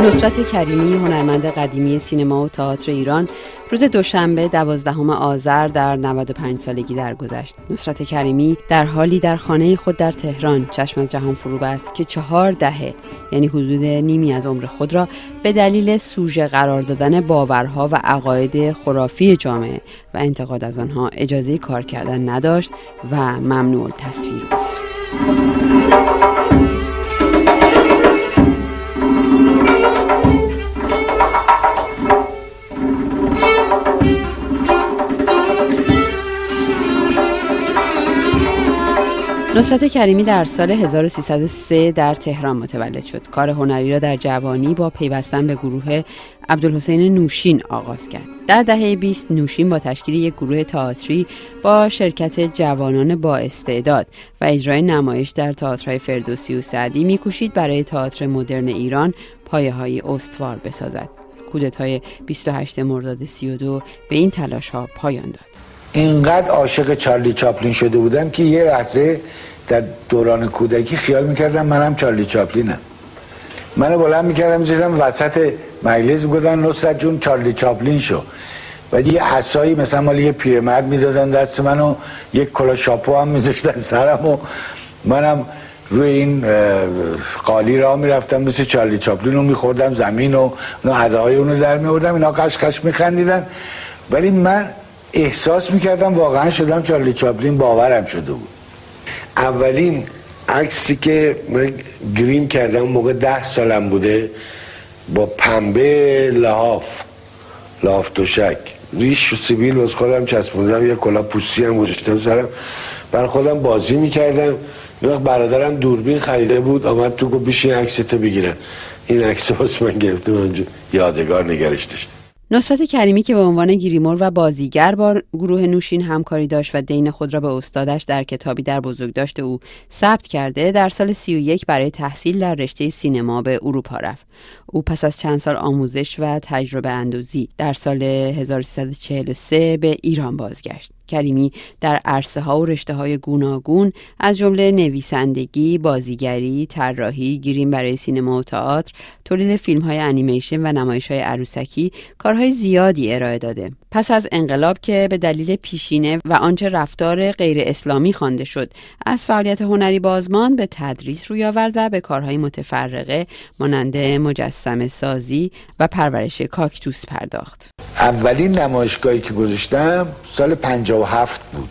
نصرت کریمی هنرمند قدیمی سینما و تئاتر ایران روز دوشنبه دوازدهم آذر در 95 سالگی درگذشت. نصرت کریمی در حالی در خانه خود در تهران چشم از جهان فرو بست که چهار دهه یعنی حدود نیمی از عمر خود را به دلیل سوژه قرار دادن باورها و عقاید خرافی جامعه و انتقاد از آنها اجازه کار کردن نداشت و ممنوع تصویر بود. نصرت کریمی در سال 1303 در تهران متولد شد. کار هنری را در جوانی با پیوستن به گروه عبدالحسین نوشین آغاز کرد. در دهه 20 نوشین با تشکیل یک گروه تئاتری با شرکت جوانان با استعداد و اجرای نمایش در تئاترهای فردوسی و سعدی میکوشید برای تئاتر مدرن ایران پایه های استوار بسازد. کودتای 28 مرداد 32 به این تلاش ها پایان داد. اینقدر عاشق چارلی چاپلین شده بودم که یه لحظه در دوران کودکی خیال می‌کردم منم چارلی چاپلینم. منو بلند می‌کردم میزیدم وسط مجلس می‌گفتن نصرت جون چارلی چاپلین شو. و یه عصایی مثلا مالی یه پیرمرد می‌دادن دست منو یک کلا شاپو هم میذاشتن سرم و منم روی این قالی را می‌رفتم مثل چارلی چاپلین رو میخوردم زمین و اداهای اونو در میوردم اینا قش میخندیدن. ولی من احساس می‌کردم واقعا شدم چارلی چاپلین باورم شده بود. اولین عکسی که من گریم کردم موقع ده سالم بوده با پنبه لحاف لحاف دوشک ریش و سیبیل باز خودم چسبوندم یه کلا پوستی هم گذاشتم سرم. بر خودم بازی می‌کردم. وقت برادرم دوربین خریده بود آمد تو گفت این عکستو بگیرم. این عکس باز من گرفتم اونجا. یادگار نگرش داشتم نصرت کریمی که به عنوان گریمور و بازیگر با گروه نوشین همکاری داشت و دین خود را به استادش در کتابی در بزرگداشت او ثبت کرده در سال 31 برای تحصیل در رشته سینما به اروپا رفت. او پس از چند سال آموزش و تجربه اندوزی در سال 1343 به ایران بازگشت. کریمی در عرصه ها و رشته های گوناگون از جمله نویسندگی، بازیگری، طراحی، گریم برای سینما و تئاتر، تولید فیلم های انیمیشن و نمایش های عروسکی کارهای زیادی ارائه داده. پس از انقلاب که به دلیل پیشینه و آنچه رفتار غیر اسلامی خوانده شد از فعالیت هنری بازمان به تدریس روی آورد و به کارهای متفرقه مانند مجسم سازی و پرورش کاکتوس پرداخت. اولین نمایشگاهی که گذاشتم سال 57 بود.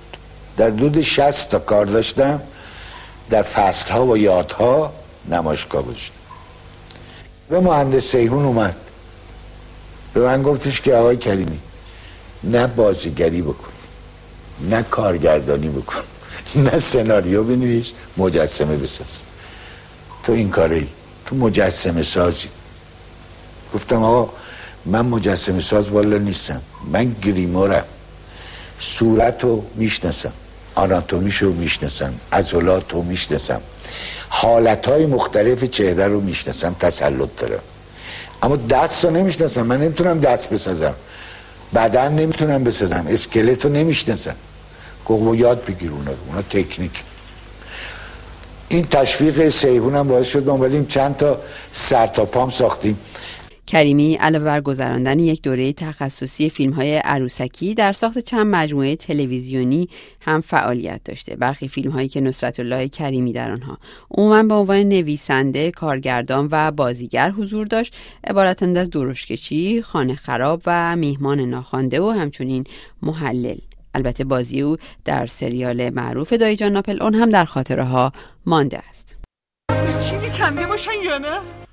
در دود 60 تا کار داشتم در فصل ها و یادها نمایشگاه گذاشتم. و مهندس سیهون اومد. به من گفتش که آقای کریمی نه بازیگری بکن نه کارگردانی بکن نه سناریو بنویس مجسمه بساز. تو این کاری تو مجسمه سازی. گفتم آقا من مجسمه ساز والا نیستم من گریمورم. صورت رو می‌شناسم آناتومیشو می‌شناسم. عضلات رو می‌شناسم. حالت های مختلف چهره رو می‌شناسم. تسلط دارم. اما دست رو نمی‌شناسم. من نمی‌تونم دست بسازم. بدن نمی‌تونم بسازم. اسکلت رو نمی‌شناسم. گفت یاد بگیر اونا اونا تکنیک. این تشویق سیهون باعث شد ما چند تا سر تا پام ساختیم. کریمی علاوه بر گذراندن یک دوره تخصصی فیلم های عروسکی در ساخت چند مجموعه تلویزیونی هم فعالیت داشته. برخی فیلم هایی که نصرت الله کریمی در آنها. عموما به عنوان نویسنده کارگردان و بازیگر حضور داشت. عبارتند از درشکچی خانه خراب و میهمان ناخوانده و همچنین محلل. البته بازی او در سریال معروف دایجان ناپل اون هم در خاطره ها مانده است. چیزی کنده باشن یا نه؟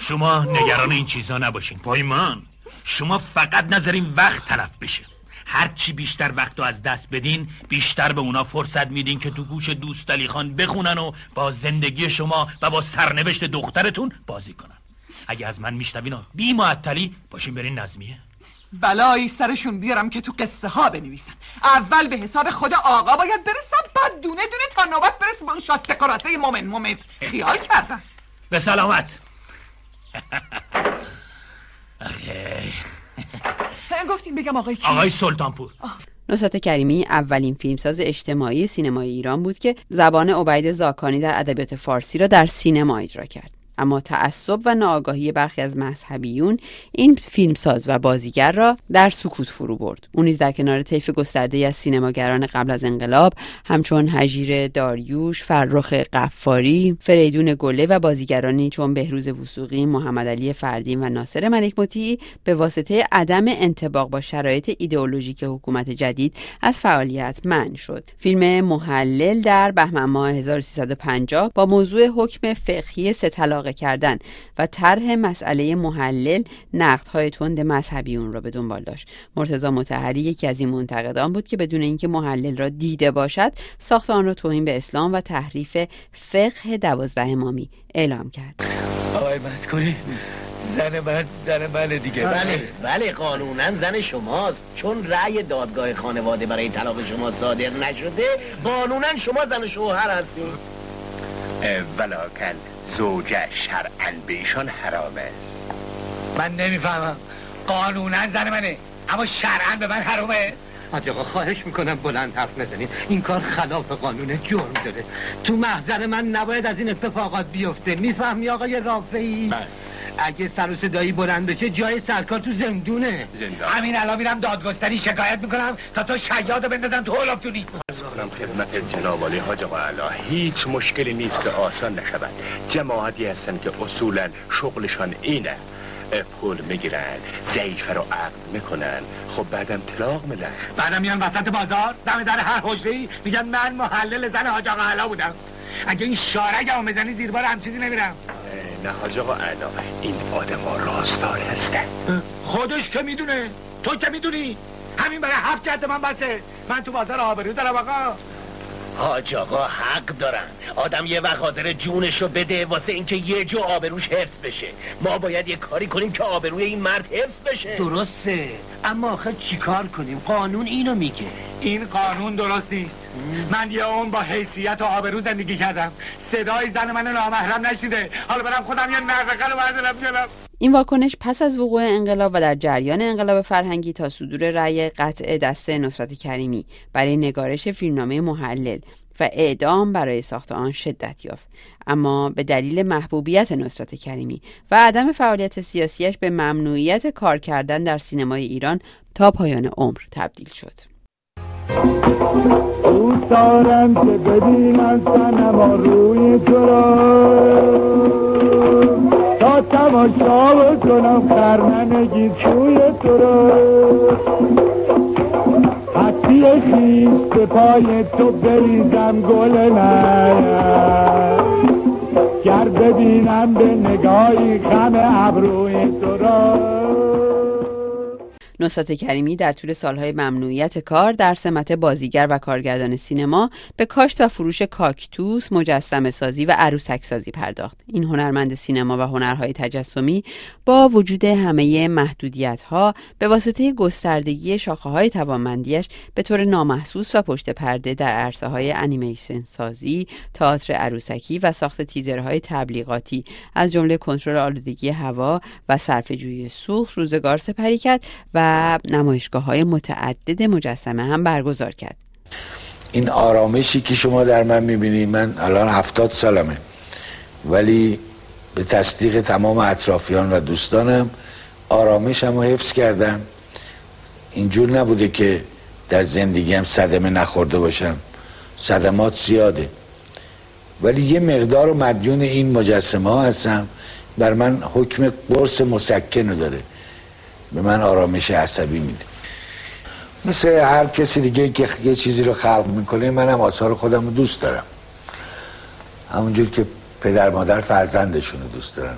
شما نگران این چیزا نباشین. پای من شما فقط نظرین وقت طرف بشه. هرچی بیشتر وقت رو از دست بدین بیشتر به اونا فرصت میدین که تو گوش دوست علی خان بخونن و با زندگی شما و با سرنوشت دخترتون بازی کنن. اگه از من میشنوین بی معطلی باشین برین نظمیه. بلایی سرشون بیارم که تو قصه ها بنویسن. اول به حساب خود آقا باید برسم بعد دونه دونه تا نوبت برس با شات دکوراته مومن مومن. خیال کردم. به سلامت. گفتیم بگم آقای کی؟ آقای سلطانپور. نصرت کریمی اولین فیلمساز اجتماعی سینمای ایران بود که زبان عبید زاکانی در ادبیات فارسی را در سینما اجرا کرد. اما تعصب و ناآگاهی برخی از مذهبیون این فیلمساز و بازیگر را در سکوت فرو برد. او نیز در کنار طیف گسترده از سینماگران قبل از انقلاب همچون هژیر داریوش فرخ قفاری فریدون گله و بازیگرانی چون بهروز وسوقی محمد علی فردین و ناصر ملک مطیعی به واسطه عدم انتباق با شرایط ایدئولوژیک حکومت جدید از فعالیت منع شد. فیلم محلل در بهمن ماه 1350 با موضوع حکم فقهی سه طلاقه کردن و طرح مسئله محلل نقدهای تند مذهبی اون را به دنبال داشت. مرتضی متحری یکی از این منتقدان بود که بدون اینکه محلل را دیده باشد ساخت آن را توهین به اسلام و تحریف فقه دوازده امامی اعلام کرد. آقای مذکوری زن من زن من دیگه. بله بله قانونا زن شماست. چون رأی دادگاه خانواده برای طلاق شما صادر نشده قانونا شما زن شوهر هستین ولاکن زوجه شرعن به ایشان حرامه من نمی‌فهمم. قانونا زن منه. اما شرعن به من حرامه. آقا خواهش می‌کنم بلند حرف نزنید این کار خلاف قانون جرم داره تو محضر من نباید از این اتفاقات بیفته. می‌فهمی آقای رافعی؟ بله. اگه سر و صدایی بلند بشه جای سرکار تو زندونه. زنده همین الان میرم دادگستری شکایت می‌کنم تا تو شیاد بندازم تو هلافتونی کنم خدمت جناب علی حاج آقا علا هیچ مشکلی نیست که آسان نشود. جماعتی هستن که اصولا شغلشان اینه. پول می‌گیرن ضعیفه رو عقد می‌کنن. خب بعدم طلاق میدن. بعدم میان وسط بازار دم در هر حجره میگن من محلل زن حاج آقا علا بودم. اگه این شارگ هم بزنی زیر بار هم چیزی نمیرم. نه حاج آقا علا این آدم ها راستار هستن خودش که می‌دونه. تو که می‌دونی. همین برای هفت جد من بسه. من تو بازار آبرو دارم آقا. حاج آقا حق دارن. آدم یه وقت حاضر جونشو بده واسه اینکه یه جو آبروش حفظ بشه. ما باید یه کاری کنیم که آبروی این مرد حفظ بشه. درسته. اما آخه چیکار کنیم؟ قانون اینو میگه. این قانون درست نیست. من یه اون با حیثیت و آبرو زندگی کردم. صدای زن من نامحرم نشیده. حالا برم خودم یه نرقه رو بردارم بیارم این واکنش پس از وقوع انقلاب و در جریان انقلاب فرهنگی تا صدور رأی قطع دست نصرت کریمی برای نگارش فیلمنامه محلل و اعدام برای ساخت آن شدت یافت. اما به دلیل محبوبیت نصرت کریمی و عدم فعالیت سیاسیش به ممنوعیت کار کردن در سینمای ایران تا پایان عمر تبدیل شد. دوست دارم که ببینم سنما روی تو تا تماشا بکنم خرمنگی توی تو رو. حتی خیست به پای تو بریزم گل من. گر ببینم به نگاهی خم ابروی تو را نصرت کریمی در طول سالهای ممنوعیت کار در سمت بازیگر و کارگردان سینما به کاشت و فروش کاکتوس، مجسم سازی و عروسک سازی پرداخت. این هنرمند سینما و هنرهای تجسمی با وجود همه محدودیت ها به واسطه گستردگی شاخه های توانمندیش به طور نامحسوس و پشت پرده در عرصه های انیمیشن سازی، تئاتر عروسکی و ساخت تیزرهای تبلیغاتی از جمله کنترل آلودگی هوا و صرفه‌جویی سوخت روزگار سپری کرد و نمایشگاه های متعدد مجسمه هم برگزار کرد. این آرامشی که شما در من می‌بینید من الان هفتاد سالمه. ولی به تصدیق تمام اطرافیان و دوستانم آرامشم رو حفظ کردم. اینجور نبوده که در زندگیم صدمه نخورده باشم. صدمات زیاده. ولی یه مقدار و مدیون این مجسمه ها هستم. بر من حکم قرص مسکن داره. به من آرامش عصبی میده. مثل هر کسی دیگه که یه چیزی رو خلق می‌کنه منم آثار خودم رو دوست دارم. همونجور که پدر مادر فرزندشون رو دوست دارن.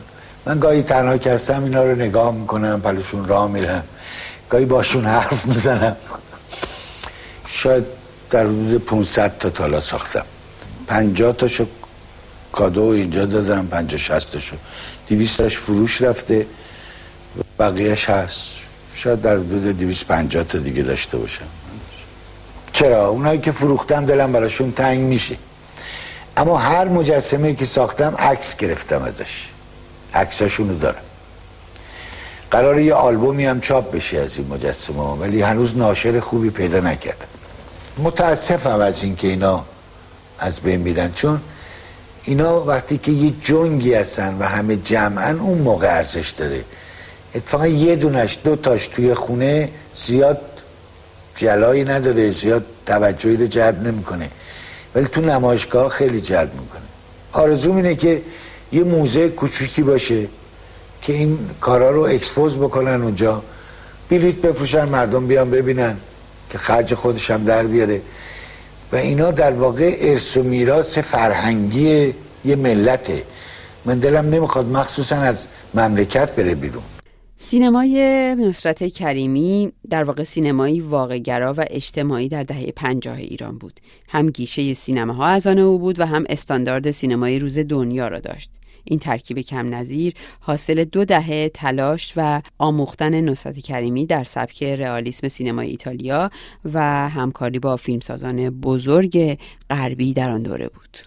من گاهی تنها که هستم اینا رو نگاه می‌کنم پلشون راه میرم گاهی باشون حرف می‌زنم. شاید در حدود 500 تا تالا ساختم. 50 تاشو کادو اینجا دادم 50 60 تاشو. 200 تاش فروش رفته. بقیهش هست. شاید در حدود 250 تا دیگه داشته باشم چرا؟ اونایی که فروختم دلم براشون تنگ میشه. اما هر مجسمه که ساختم عکس گرفتم ازش. عکساشونو دارم. قرار یه آلبومی هم چاپ بشه از این مجسمه ولی هنوز ناشر خوبی پیدا نکردم. متاسفم از اینکه اینا از بین میرن چون اینا وقتی که یه جنگی هستن و همه جمعن اون موقع ارزش داره. اتفاقا یه دونش دو تاش توی خونه زیاد جلایی نداره زیاد توجهی رو جلب نمی‌کنه. ولی تو نمایشگاه خیلی جلب می‌کنه. آرزوم اینه که یه موزه کوچیکی باشه که این کارا رو اکسپوز بکنن اونجا. بلیت بفروشن مردم بیان ببینن که خرج خودش هم در بیاره. و اینا در واقع ارث و میراث فرهنگی یه ملته. من دلم نمی‌خواد مخصوصا از مملکت بره بیرون. سینمای نصرت کریمی در واقع سینمایی واقعگرا و اجتماعی در دهه پنجاه ایران بود. هم گیشه سینماها از آن او بود و هم استاندارد سینمای روز دنیا را داشت. این ترکیب کم نظیر حاصل دو دهه تلاش و آموختن نصرت کریمی در سبک رئالیسم سینمای ایتالیا و همکاری با فیلمسازان بزرگ غربی در آن دوره بود.